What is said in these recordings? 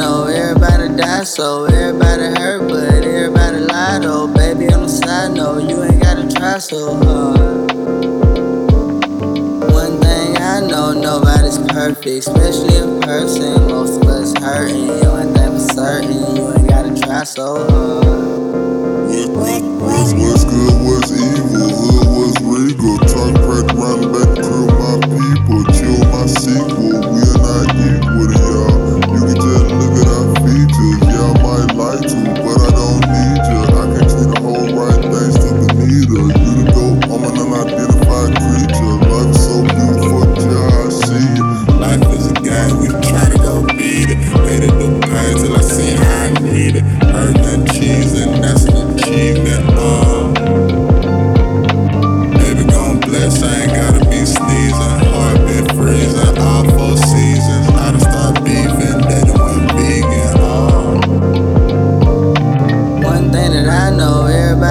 know everybody die, so everybody hurt, but everybody lie though. Baby, on the side no, you ain't gotta try so hard. One thing I know, nobody's perfect, especially in person. Most of us hurting, one thing for certain, you ain't gotta try so hard.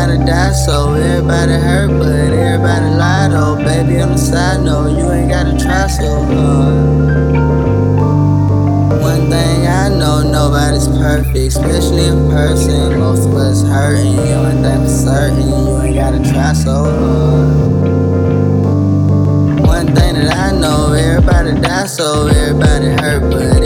Everybody die, so everybody hurt, but everybody lie though. Baby, on the side note, you ain't gotta try so hard. One thing I know, nobody's perfect, especially in person. Most of us hurting, one thing for certain, you ain't gotta try so hard. One thing that I know, everybody die, so everybody hurt, but